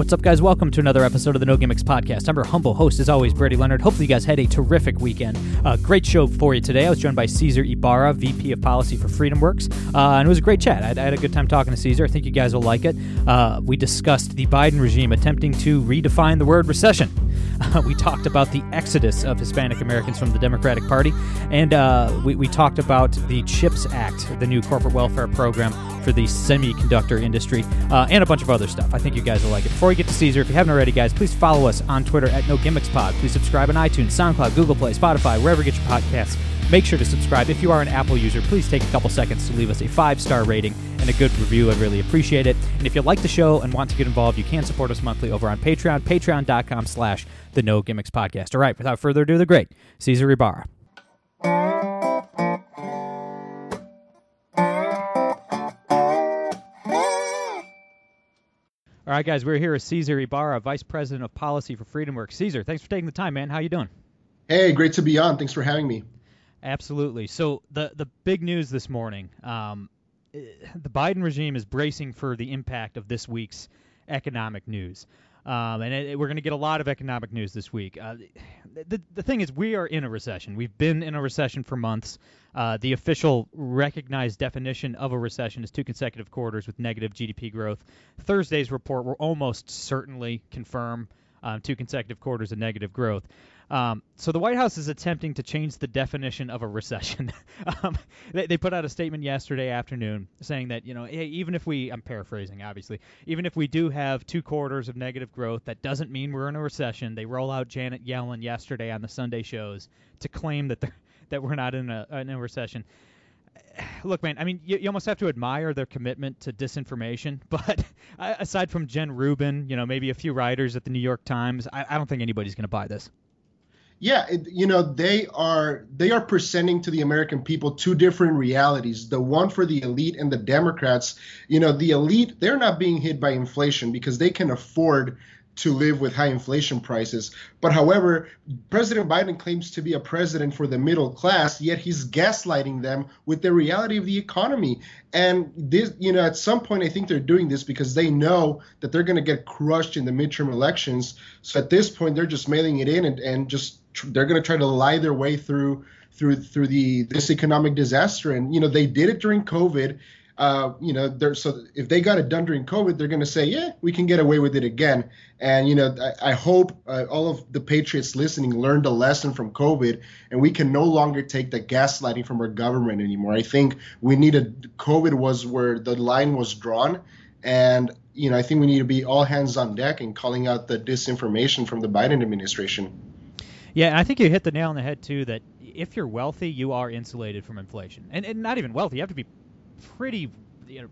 What's up, guys? Welcome to another episode of the No Gimmicks Podcast. I'm your humble host, as always, Brady Leonard. Hopefully, you guys had a terrific weekend. Uh, great show for you today. I was joined by Cesar Ybarra, VP of Policy for FreedomWorks, uh, and it was a great chat. I, I had a good time talking to Cesar. I think you guys will like it. Uh, we discussed the Biden regime attempting to redefine the word recession. Uh, we talked about the exodus of Hispanic Americans from the Democratic Party, and uh, we, we talked about the CHIPS Act, the new corporate welfare program for the semiconductor industry, uh, and a bunch of other stuff. I think you guys will like it. Before we get to Cesar, if you haven't already, guys, please follow us on Twitter at No Gimmicks Pod. Please subscribe on iTunes, SoundCloud, Google Play, Spotify, wherever you get your podcasts. Make sure to subscribe. If you are an Apple user, please take a couple seconds to leave us a five star rating and a good review. I'd really appreciate it. And if you like the show and want to get involved, you can support us monthly over on Patreon, patreon.com slash the No Gimmicks Podcast. All right, without further ado, the great Cesar Ybarra. All right, guys, we're here with Cesar Ybarra, Vice President of Policy for Freedom Works. Cesar, thanks for taking the time, man. How you doing? Hey, great to be on. Thanks for having me. Absolutely. So the the big news this morning, um, the Biden regime is bracing for the impact of this week's economic news, um, and it, we're going to get a lot of economic news this week. Uh, the the thing is, we are in a recession. We've been in a recession for months. Uh, the official recognized definition of a recession is two consecutive quarters with negative GDP growth. Thursday's report will almost certainly confirm um, two consecutive quarters of negative growth. Um, so the White House is attempting to change the definition of a recession. um, they, they put out a statement yesterday afternoon saying that you know even if we I'm paraphrasing obviously even if we do have two quarters of negative growth that doesn't mean we're in a recession. They roll out Janet Yellen yesterday on the Sunday shows to claim that that we're not in a in a recession. Look, man. I mean, you, you almost have to admire their commitment to disinformation. But aside from Jen Rubin, you know, maybe a few writers at the New York Times, I, I don't think anybody's going to buy this. Yeah, it, you know they are they are presenting to the American people two different realities. The one for the elite and the Democrats. You know, the elite they're not being hit by inflation because they can afford to live with high inflation prices. But however, President Biden claims to be a president for the middle class, yet he's gaslighting them with the reality of the economy. And this, you know, at some point, I think they're doing this because they know that they're going to get crushed in the midterm elections. So at this point, they're just mailing it in and, and just tr- they're going to try to lie their way through through through the this economic disaster. And you know, they did it during COVID. Uh, you know, they're so if they got it done during COVID, they're going to say, yeah, we can get away with it again. And you know, I, I hope uh, all of the patriots listening learned a lesson from COVID, and we can no longer take the gaslighting from our government anymore. I think we need a COVID was where the line was drawn, and you know, I think we need to be all hands on deck and calling out the disinformation from the Biden administration. Yeah, I think you hit the nail on the head too. That if you're wealthy, you are insulated from inflation, and, and not even wealthy. You have to be pretty, you know,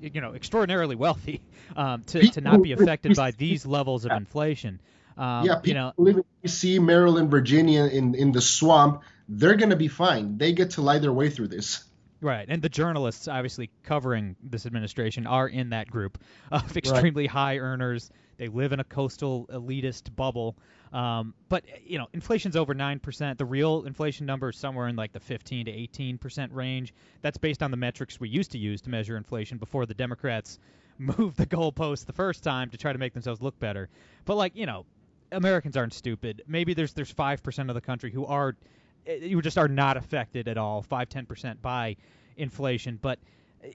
you know, extraordinarily wealthy um, to to not be affected by these levels of inflation. Um, yeah, people you know, live in D.C., Maryland, Virginia, in in the swamp, they're going to be fine. They get to lie their way through this. Right, and the journalists obviously covering this administration are in that group of extremely high earners. They live in a coastal elitist bubble. Um, but you know, inflation's over nine percent. The real inflation number is somewhere in like the 15 to 18 percent range. That's based on the metrics we used to use to measure inflation before the Democrats moved the goalposts the first time to try to make themselves look better. But like you know, Americans aren't stupid. Maybe there's there's five percent of the country who are you just are not affected at all, five ten percent by inflation. But uh,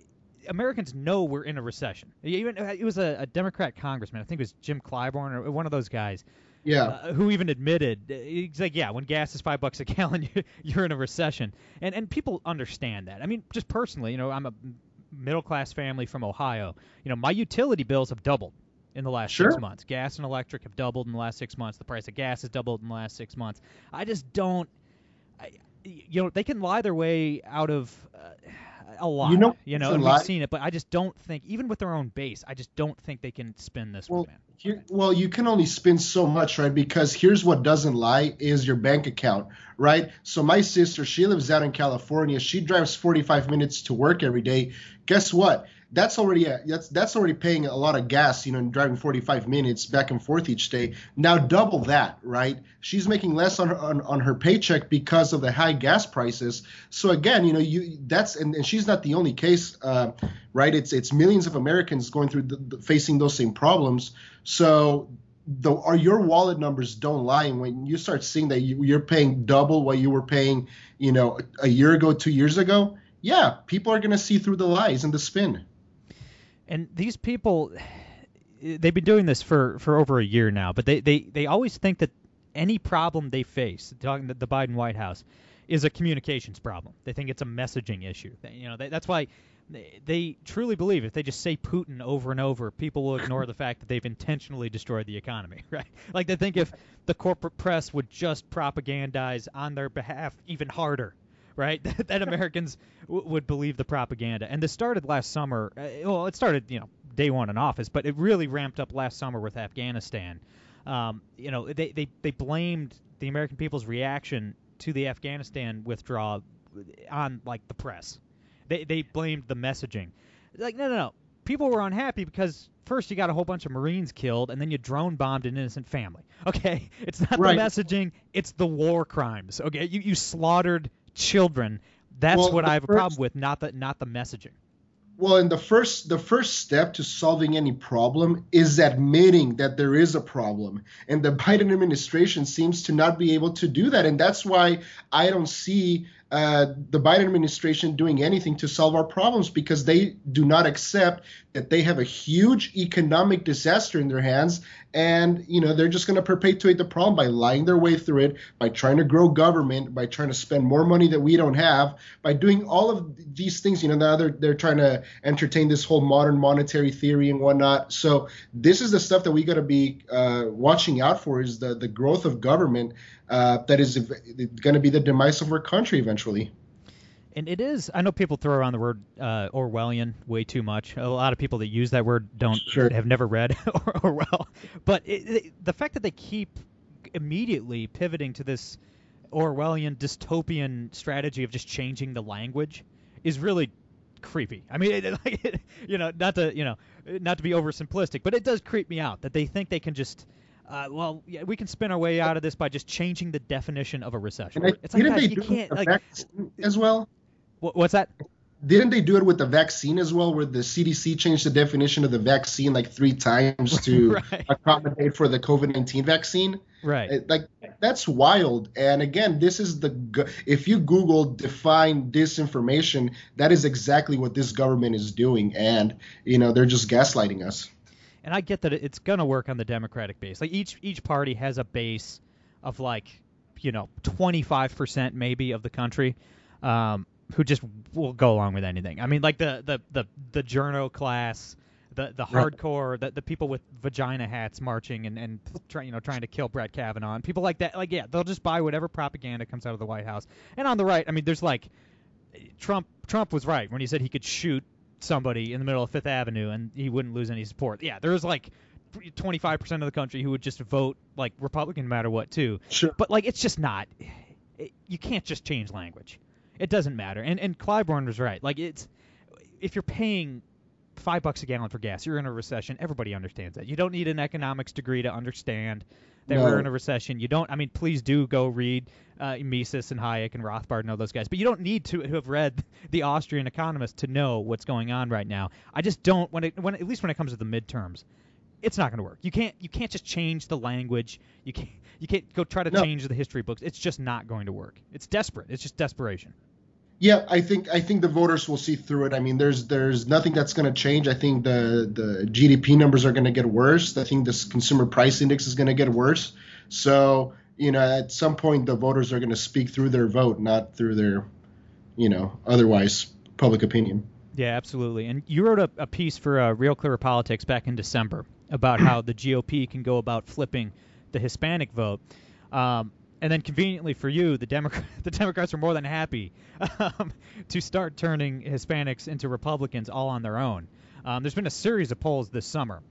Americans know we're in a recession. Even uh, it was a, a Democrat congressman, I think it was Jim Clyburn or one of those guys, Yeah. uh, who even admitted he's like, yeah, when gas is five bucks a gallon, you- you're in a recession, and and people understand that. I mean, just personally, you know, I'm a middle class family from Ohio. You know, my utility bills have doubled in the last Sure. six months. Gas and electric have doubled in the last six months. The price of gas has doubled in the last six months. I just don't. I, you know, they can lie their way out of uh, a lot. You know, you know, it's a and lot. we've seen it, but I just don't think, even with their own base, I just don't think they can spin this Well, one, man. Here, well, you can only spin so much, right? Because here's what doesn't lie is your bank account, right? So my sister, she lives out in California. She drives 45 minutes to work every day. Guess what? That's already a, that's that's already paying a lot of gas, you know, and driving 45 minutes back and forth each day. Now double that, right? She's making less on her on, on her paycheck because of the high gas prices. So again, you know, you that's and, and she's not the only case, uh, right? It's it's millions of Americans going through the, the, facing those same problems. So the are your wallet numbers don't lie and when you start seeing that you, you're paying double what you were paying you know a year ago two years ago yeah people are going to see through the lies and the spin And these people, they've been doing this for, for over a year now, but they, they, they always think that any problem they face, talking the Biden White House, is a communications problem. They think it's a messaging issue. You know, they, that's why they, they truly believe if they just say Putin over and over, people will ignore the fact that they've intentionally destroyed the economy, right? Like they think if the corporate press would just propagandize on their behalf even harder, right? that Americans w- would believe the propaganda. And this started last summer. Uh, well, it started, you know, day one in office, but it really ramped up last summer with Afghanistan. Um, you know, they, they, they blamed the American people's reaction to the Afghanistan withdrawal on, like, the press. They, they blamed the messaging. Like, no, no, no. People were unhappy because first you got a whole bunch of Marines killed, and then you drone bombed an innocent family. Okay, it's not Right. the messaging; it's the war crimes. Okay, you you slaughtered children. That's Well, what I have a problem with, not the not the messaging. well and the first the first step to solving any problem is admitting that there is a problem and the biden administration seems to not be able to do that and that's why i don't see uh, the Biden administration doing anything to solve our problems because they do not accept that they have a huge economic disaster in their hands. And you know they're just going to perpetuate the problem by lying their way through it by trying to grow government by trying to spend more money that we don't have by doing all of these things. You know now they're, they're trying to entertain this whole modern monetary theory and whatnot. So this is the stuff that we got to be uh, watching out for is the the growth of government uh, that is going to be the demise of our country eventually And it is. I know people throw around the word uh, Orwellian way too much. A lot of people that use that word don't Sure. have never read Orwell. But it, it, the fact that they keep immediately pivoting to this Orwellian dystopian strategy of just changing the language is really creepy. I mean, it, like, it, you know, not to you know, not to be oversimplistic, but it does creep me out that they think they can just. Uh, well, yeah, we can spin our way out of this by just changing the definition of a recession. I, It's like, didn't guys, they you do it can't like. as well wh- What's that? didn't they do it with the vaccine as well where the cdc changed the definition of the vaccine like three times to Right. accommodate for the covid-19 vaccine Right. Like that's wild and again this is the if you google define disinformation that is exactly what this government is doing and you know they're just gaslighting us and I get that it's gonna work on the Democratic base. Like each each party has a base of like you know 25% maybe of the country um, who just will go along with anything. I mean, like the the the the journo class, the the Right. hardcore, the the people with vagina hats marching and and try, you know trying to kill Brett Kavanaugh, and people like that. Like yeah, they'll just buy whatever propaganda comes out of the White House. And on the right, I mean, there's like Trump Trump was right when he said he could shoot somebody in the middle of Fifth Avenue and he wouldn't lose any support. Yeah, there's like 25% of the country who would just vote like Republican no matter what too. Sure. But like it's just not it, you can't just change language. It doesn't matter. And and Clyburn was right. Like it's if you're paying 5 bucks a gallon for gas, you're in a recession. Everybody understands that. You don't need an economics degree to understand that No. we're in a recession. You don't I mean please do go read uh, Mises and Hayek and Rothbard and all those guys. But you don't need to have read the Austrian economist to know what's going on right now. I just don't when it when at least when it comes to the midterms, it's not going to work. You can't you can't just change the language. You can't you can't go try to No. change the history books. It's just not going to work. It's desperate. It's just desperation. Yeah, I think I think the voters will see through it. I mean, there's there's nothing that's going to change. I think the the GDP numbers are going to get worse. I think this consumer price index is going to get worse. So you know, at some point, the voters are going to speak through their vote, not through their, you know, otherwise public opinion. Yeah, absolutely. And you wrote a, a piece for uh, Real Clear Politics back in December about how the GOP can go about flipping the Hispanic vote. Um, and then conveniently for you, the Democrat the Democrats are more than happy um, to start turning Hispanics into Republicans all on their own. Um, there's been a series of polls this summer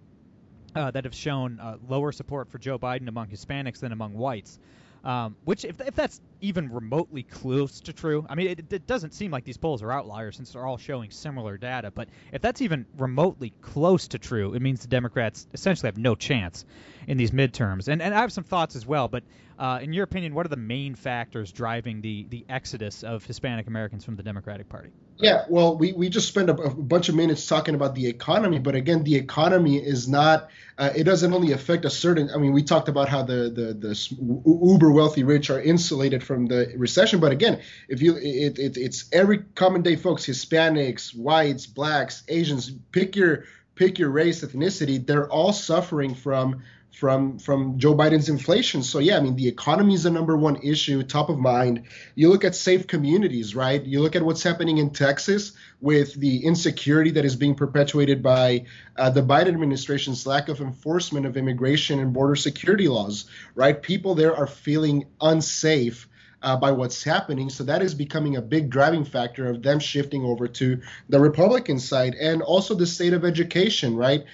uh, that have shown uh, lower support for Joe Biden among Hispanics than among whites. Um, which, if, if that's even remotely close to true, I mean, it, it doesn't seem like these polls are outliers since they're all showing similar data. But if that's even remotely close to true, it means the Democrats essentially have no chance in these midterms. And, and I have some thoughts as well. But uh, in your opinion, what are the main factors driving the, the exodus of Hispanic Americans from the Democratic Party? Yeah, well, we, we just spent a, a bunch of minutes talking about the economy, but again, the economy is not. Uh, it doesn't only affect a certain. I mean, we talked about how the the the uber wealthy rich are insulated from the recession, but again, if you it, it it's every common day folks, Hispanics, whites, blacks, Asians, pick your pick your race, ethnicity, they're all suffering from from from Joe Biden's inflation. So yeah, I mean the economy is the number one issue, top of mind. You look at safe communities, right? You look at what's happening in Texas with the insecurity that is being perpetuated by uh, the Biden administration's lack of enforcement of immigration and border security laws, right? People there are feeling unsafe. Uh, by what's happening. So that is becoming a big driving factor of them shifting over to the Republican side. And also the state of education, right?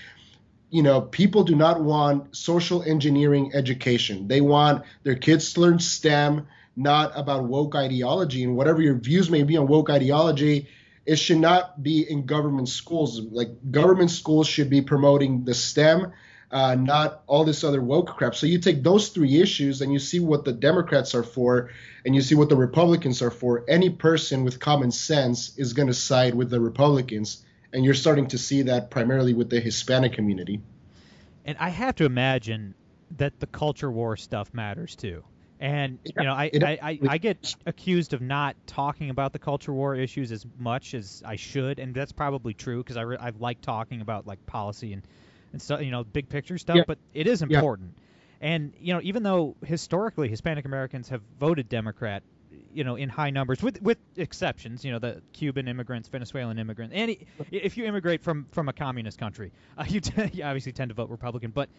you know, people do not want social engineering education. They want their kids to learn STEM, not about woke ideology. And whatever your views may be on woke ideology, it should not be in government schools. Like government schools should be promoting the STEM, uh, not all this other woke crap. So you take those three issues and you see what the Democrats are for, and you see what the Republicans are for. Any person with common sense is going to side with the Republicans and you're starting to see that primarily with the Hispanic community. And I have to imagine that the culture war stuff matters too. And you know, I, I, I, I, get accused of not talking about the culture war issues as much as I should, and that's probably true because I, re- I like talking about like policy and and stuff, you know, big picture stuff. Yeah. But it is important. Yeah. And you know, even though historically Hispanic Americans have voted Democrat you know, in high numbers, with with exceptions. You know, the Cuban immigrants, Venezuelan immigrants. Any, if you immigrate from from a communist country, uh, you, t- you obviously tend to vote Republican. But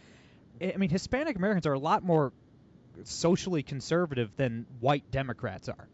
I mean, Hispanic Americans are a lot more socially conservative than white Democrats are.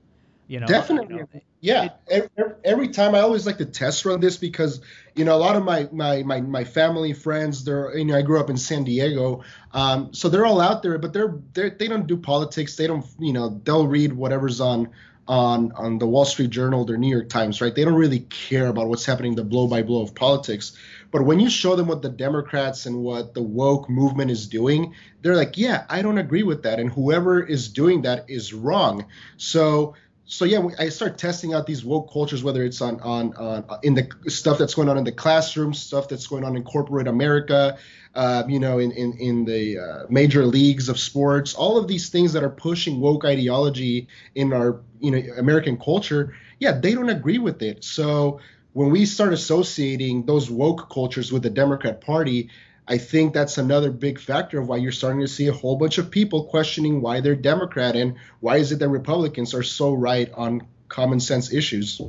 You know, definitely. You know, yeah. It, every, every, time I always like to test run this because you know a lot of my my my, my family friends they're you know I grew up in San Diego, um, so they're all out there, but they're, they're they don't do politics. They don't you know they'll read whatever's on on on the Wall Street Journal or New York Times, right? They don't really care about what's happening the blow by blow of politics. But when you show them what the Democrats and what the woke movement is doing, they're like, yeah, I don't agree with that, and whoever is doing that is wrong. So so yeah, I start testing out these woke cultures, whether it's on on on uh, in the stuff that's going on in the classroom, stuff that's going on in corporate America, uh, you know, in in in the uh, major leagues of sports, all of these things that are pushing woke ideology in our you know American culture. Yeah, they don't agree with it. So when we start associating those woke cultures with the Democrat Party, I think that's another big factor of why you're starting to see a whole bunch of people questioning why they're Democrat and why is it that Republicans are so right on common sense issues.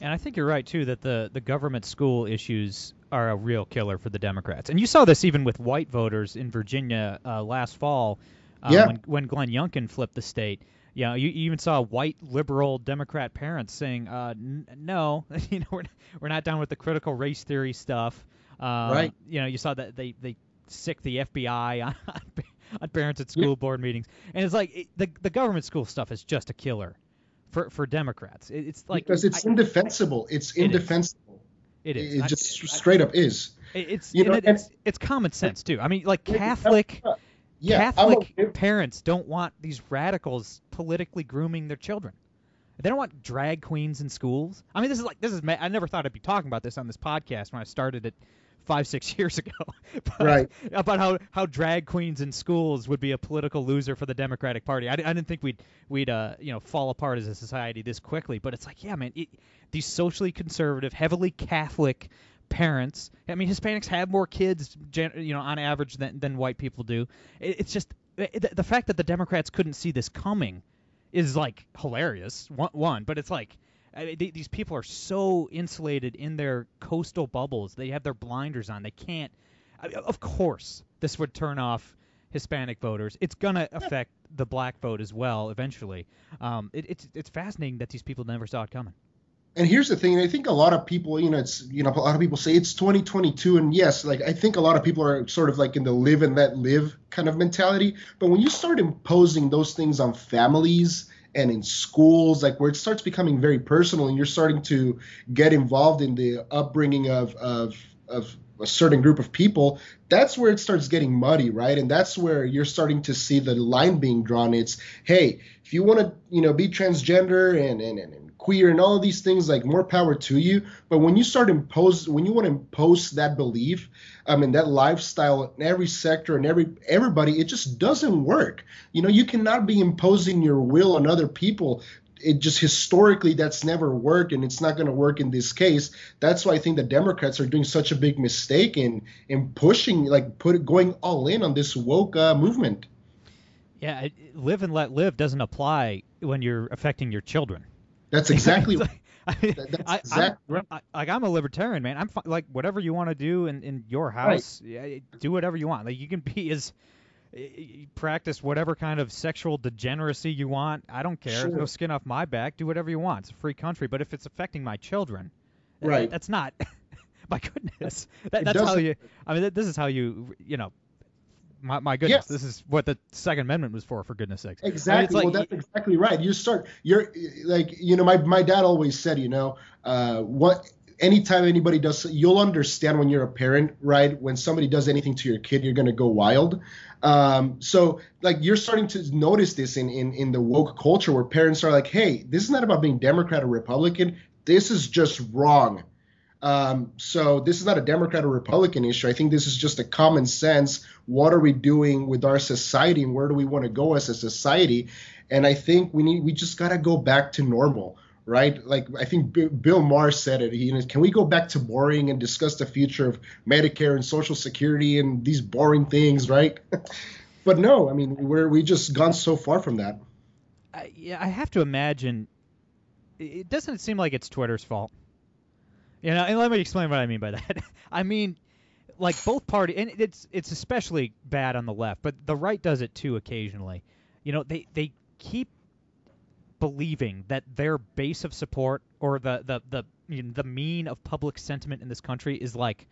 And I think you're right too that the the government school issues are a real killer for the Democrats. And you saw this even with white voters in Virginia uh, last fall uh, yeah. when when Glenn Youngkin flipped the state. Yeah, you, you even saw white liberal Democrat parents saying, uh, n- "No, you know, we're we're not down with the critical race theory stuff." Um, right. You know, you saw that they they sic the FBI on, on parents at school yeah. board meetings, and it's like it, the the government school stuff is just a killer for for Democrats. It, it's like because it's I, indefensible. It's indefensible. It is. It, just I, straight up is. It's you know, it, it's it's common sense too. I mean, like Catholic. Yeah, Catholic parents don't want these radicals politically grooming their children. They don't want drag queens in schools. I mean, this is like this is. I never thought I'd be talking about this on this podcast when I started it five six years ago. But, right. about how how drag queens in schools would be a political loser for the democratic party. I, I didn't think we'd we'd uh you know fall apart as a society this quickly but it's like yeah man it, these socially conservative heavily catholic parents i mean hispanics have more kids you know on average than than white people do. It, it's just it, the fact that the democrats couldn't see this coming is like hilarious one, one but it's like I mean, they, these people are so insulated in their coastal bubbles. They have their blinders on. They can't. I, of course, this would turn off Hispanic voters. It's gonna affect the black vote as well eventually. Um, it, it's it's fascinating that these people never saw it coming. And here's the thing, I think a lot of people, you know, it's you know, a lot of people say it's 2022, and yes, like I think a lot of people are sort of like in the live and let live kind of mentality. But when you start imposing those things on families and in schools, like where it starts becoming very personal, and you're starting to get involved in the upbringing of of of a certain group of people, that's where it starts getting muddy, right? And that's where you're starting to see the line being drawn. It's hey, if you want to, you know, be transgender and and, and queer and all of these things, like more power to you. But when you start impose, when you want to impose that belief, I mean that lifestyle in every sector and every everybody, it just doesn't work. You know, you cannot be imposing your will on other people it just historically that's never worked and it's not going to work in this case that's why i think the democrats are doing such a big mistake in in pushing like put going all in on this woke uh, movement yeah live and let live doesn't apply when you're affecting your children that's exactly like, I, that's I, exactly right. I, like I'm a libertarian, man. I'm fi- like whatever you want to do in, in your house, right. yeah, do whatever you want. Like you can be as practice whatever kind of sexual degeneracy you want. I don't care. Sure. No skin off my back. Do whatever you want. It's a free country. But if it's affecting my children, eh, right? that's not. my goodness, that, that's how you. I mean, this is how you. You know, my, my goodness, yes. this is what the Second Amendment was for. For goodness sakes. Exactly. I mean, like, well, that's exactly right. You start. You're like, you know, my my dad always said, you know, uh, what anytime anybody does you'll understand when you're a parent right when somebody does anything to your kid you're going to go wild um, so like you're starting to notice this in, in in the woke culture where parents are like, hey, this is not about being Democrat or Republican. This is just wrong. Um, so this is not a Democrat or Republican issue. I think this is just a common sense. What are we doing with our society, and where do we want to go as a society? And I think we need we just gotta go back to normal right? Like I think B- Bill Maher said it. He can we go back to boring and discuss the future of Medicare and Social Security and these boring things, right? but no, I mean we're we just gone so far from that. I, yeah, I have to imagine. It doesn't seem like it's Twitter's fault. You know, and let me explain what I mean by that. I mean, like both parties, and it's it's especially bad on the left, but the right does it too occasionally. You know, they they keep believing that their base of support or the the the you know, the mean of public sentiment in this country is like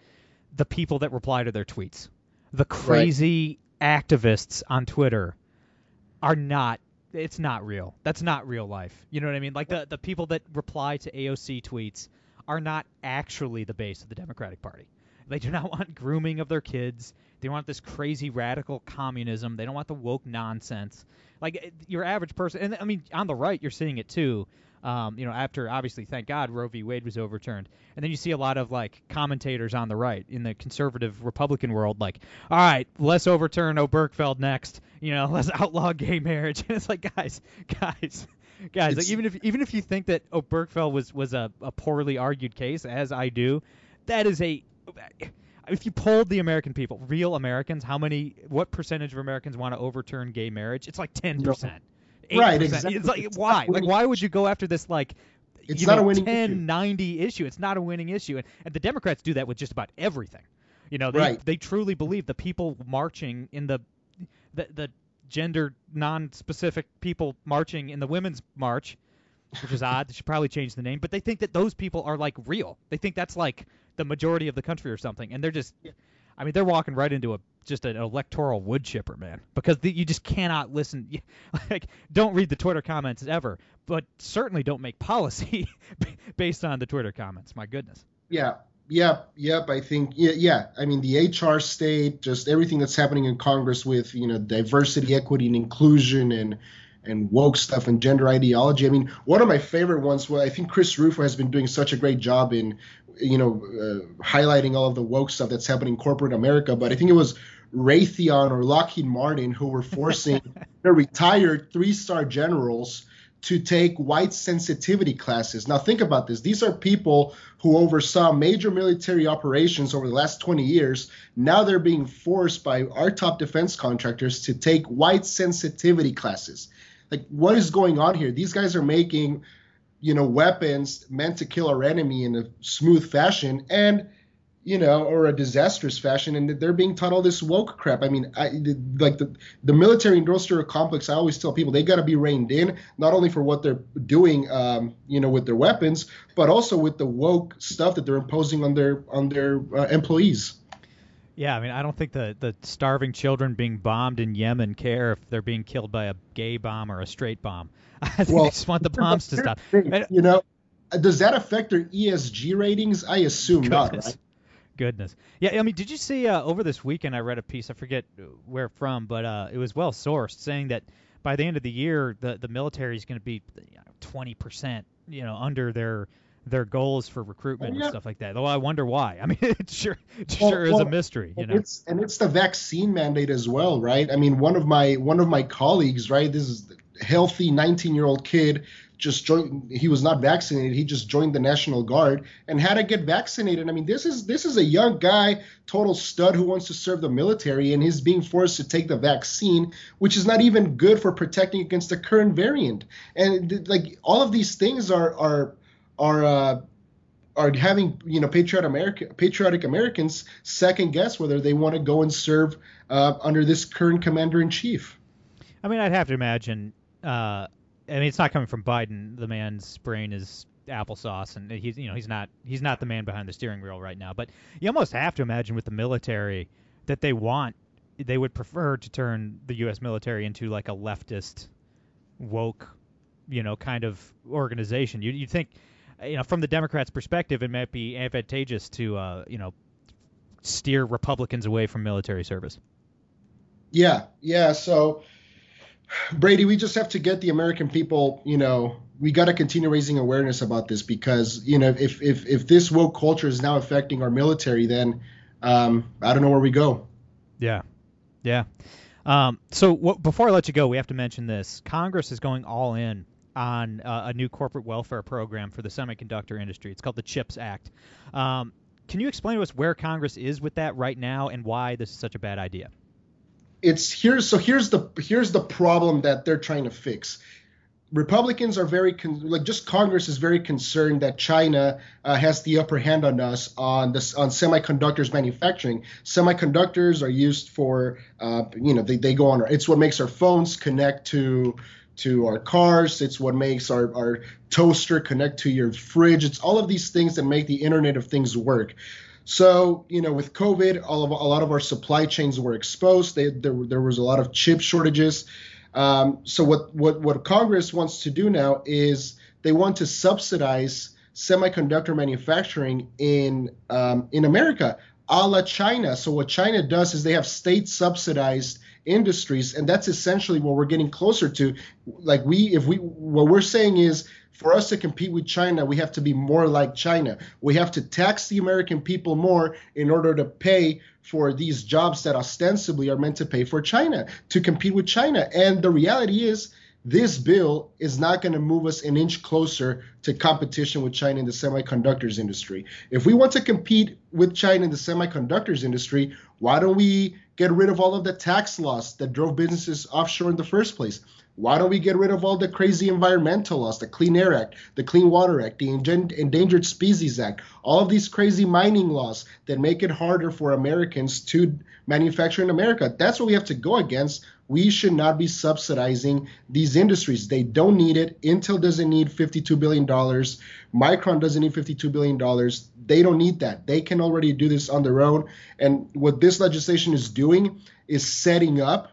the people that reply to their tweets. The crazy right. activists on Twitter are not it's not real. That's not real life. You know what I mean? Like the the people that reply to AOC tweets are not actually the base of the Democratic Party. They do not want grooming of their kids. They want this crazy radical communism. They don't want the woke nonsense. Like eh, your average person, and I mean on the right, you're seeing it too. Um, you know, after obviously, thank God, Roe v. Wade was overturned, and then you see a lot of like commentators on the right in the conservative Republican world, like, all right, let's overturn Obergefell next. You know, let's outlaw gay marriage. And it's like, guys, guys, guys. Like, even if even if you think that Obergefell was was a, a poorly argued case, as I do, that is a if you polled the American people, real Americans, how many, what percentage of Americans want to overturn gay marriage? It's like ten percent. Right, exactly. It's like why? Like why would you go after this like it's not know, a winning 10, issue. 90 issue. It's not a winning issue, and, and the Democrats do that with just about everything. You know, they right. they truly believe the people marching in the the, the gender non-specific people marching in the women's march, which is odd. They should probably change the name, but they think that those people are like real. They think that's like the majority of the country or something, and they're just, I mean, they're walking right into a just an electoral wood chipper, man, because the, you just cannot listen. like, don't read the Twitter comments ever, but certainly don't make policy based on the Twitter comments. My goodness. Yeah, Yep, yep. I think yeah, yeah. I mean, the HR state, just everything that's happening in Congress with you know diversity, equity, and inclusion, and and woke stuff and gender ideology. I mean, one of my favorite ones. Well, I think Chris Rufo has been doing such a great job in you know, uh, highlighting all of the woke stuff that's happening in corporate America, but I think it was Raytheon or Lockheed Martin who were forcing their retired three-star generals to take white sensitivity classes. Now think about this. These are people who oversaw major military operations over the last 20 years. Now they're being forced by our top defense contractors to take white sensitivity classes. Like what is going on here? These guys are making you know weapons meant to kill our enemy in a smooth fashion and you know, or a disastrous fashion, and they're being taught all this woke crap. I mean, I, like the the military industrial complex. I always tell people they got to be reined in, not only for what they're doing, um, you know, with their weapons, but also with the woke stuff that they're imposing on their on their uh, employees. Yeah, I mean, I don't think the the starving children being bombed in Yemen care if they're being killed by a gay bomb or a straight bomb. I think well, they just want the bombs to stop. You know, does that affect their ESG ratings? I assume Goodness. not. Right? Goodness. Yeah, I mean, did you see uh, over this weekend? I read a piece. I forget where from, but uh, it was well sourced, saying that by the end of the year, the the military is going to be twenty percent, you know, under their their goals for recruitment oh, yeah. and stuff like that. Though I wonder why. I mean, it sure it well, sure is a mystery. You know? It's and it's the vaccine mandate as well, right? I mean, one of my one of my colleagues, right? This is a healthy 19 year old kid just joined he was not vaccinated he just joined the national guard and had to get vaccinated i mean this is this is a young guy total stud who wants to serve the military and he's being forced to take the vaccine which is not even good for protecting against the current variant and like all of these things are are are uh, are having you know patriotic America, patriotic Americans second guess whether they want to go and serve uh, under this current commander in chief. I mean, I'd have to imagine uh, I mean, it's not coming from Biden. The man's brain is applesauce, and he's you know he's not he's not the man behind the steering wheel right now. But you almost have to imagine with the military that they want they would prefer to turn the U.S. military into like a leftist, woke, you know, kind of organization. You you think, you know, from the Democrats' perspective, it might be advantageous to uh, you know steer Republicans away from military service. Yeah, yeah. So Brady, we just have to get the American people, you know, we got to continue raising awareness about this because, you know, if if if this woke culture is now affecting our military, then um, I don't know where we go. Yeah, yeah. Um, so before I let you go, we have to mention this: Congress is going all in on uh, a new corporate welfare program for the semiconductor industry. It's called the CHIPS Act. Um, can you explain to us where Congress is with that right now and why this is such a bad idea? It's here's so here's the here's the problem that they're trying to fix. Republicans are very con- like just Congress is very concerned that China uh, has the upper hand on us on this on semiconductors manufacturing. Semiconductors are used for uh, you know they, they go on it's what makes our phones connect to to our cars. It's what makes our, our toaster connect to your fridge. It's all of these things that make the Internet of Things work. So, you know, with COVID, all of a lot of our supply chains were exposed. They, there, there was a lot of chip shortages. Um, so, what, what what Congress wants to do now is they want to subsidize semiconductor manufacturing in um, in America, a la China. So, what China does is they have state subsidized industries, and that's essentially what we're getting closer to. Like we, if we, what we're saying is for us to compete with China, we have to be more like China. We have to tax the American people more in order to pay for these jobs that ostensibly are meant to pay for China, to compete with China. And the reality is, this bill is not going to move us an inch closer to competition with China in the semiconductors industry. If we want to compete with China in the semiconductors industry, why don't we get rid of all of the tax laws that drove businesses offshore in the first place? Why don't we get rid of all the crazy environmental laws, the Clean Air Act, the Clean Water Act, the Endangered Species Act, all of these crazy mining laws that make it harder for Americans to manufacture in America? That's what we have to go against. We should not be subsidizing these industries. They don't need it. Intel doesn't need $52 billion. Micron doesn't need $52 billion. They don't need that. They can already do this on their own. And what this legislation is doing is setting up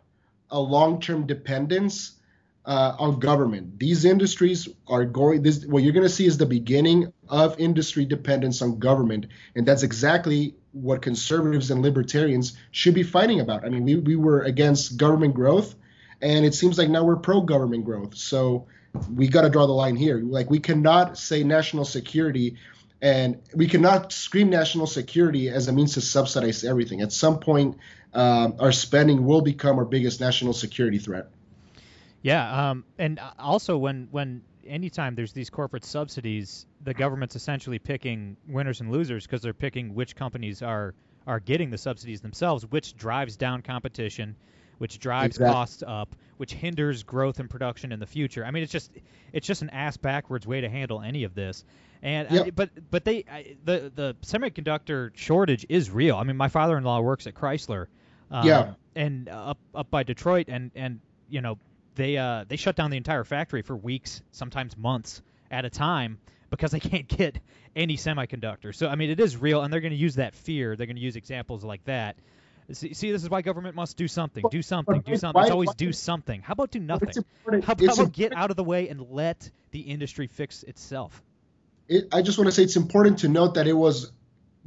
a long term dependence uh, on government. These industries are going. This what you're going to see is the beginning of industry dependence on government, and that's exactly what conservatives and libertarians should be fighting about. I mean, we we were against government growth, and it seems like now we're pro government growth. So we got to draw the line here. Like we cannot say national security. And we cannot scream national security as a means to subsidize everything. At some point, um, our spending will become our biggest national security threat. Yeah, um, and uh, also when when anytime there's these corporate subsidies, the government's essentially picking winners and losers because they're picking which companies are are getting the subsidies themselves, which drives down competition, which drives Exactly. costs up, which hinders growth and production in the future. I mean, it's just it's just an ass backwards way to handle any of this. And Yep. but but they I, the the semiconductor shortage is real. I mean, my father-in-law works at Chrysler. Um, Yeah. And up up by Detroit, and and you know they uh they shut down the entire factory for weeks, sometimes months at a time because they can't get any semiconductors. So I mean, it is real, and they're going to use that fear. They're going to use examples like that. See, see, this is why government must do something. Do something. Do why- something. It's always why- do something. How about do nothing? How, how about get out of the way and let the industry fix itself? it, I just want to say it's important to note that it was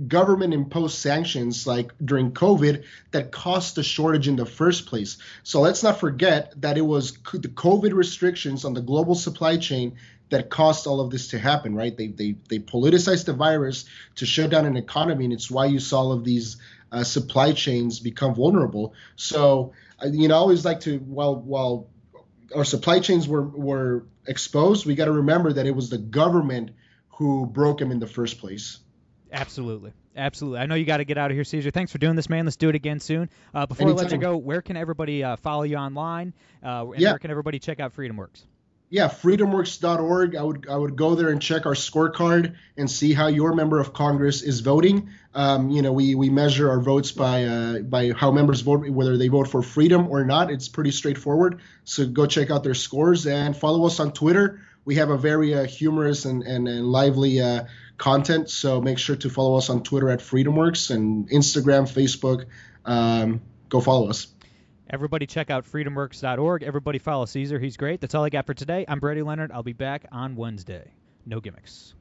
government imposed sanctions like during COVID that caused the shortage in the first place. So let's not forget that it was the COVID restrictions on the global supply chain that caused all of this to happen, right? They they they politicized the virus to shut down an economy, and it's why you saw all of these uh, supply chains become vulnerable. So uh, you know, I always like to while while our supply chains were were exposed, we got to remember that it was the government who broke them in the first place. Absolutely. Absolutely. I know you got to get out of here, Cesar. Thanks for doing this, man. Let's do it again soon. Uh, before I let you go, where can everybody uh, follow you online? Uh, and Yeah. where can everybody check out FreedomWorks? Yeah, freedomworks.org. I would I would go there and check our scorecard and see how your member of Congress is voting. Um, you know, we we measure our votes by uh, by how members vote, whether they vote for freedom or not. It's pretty straightforward. So go check out their scores and follow us on Twitter. We have a very uh, humorous and and, and lively uh, content. So make sure to follow us on Twitter at FreedomWorks and Instagram, Facebook. Um, go follow us. Everybody check out freedomworks.org. Everybody follow Cesar. He's great. That's all I got for today. I'm Brady Leonard. I'll be back on Wednesday. No gimmicks.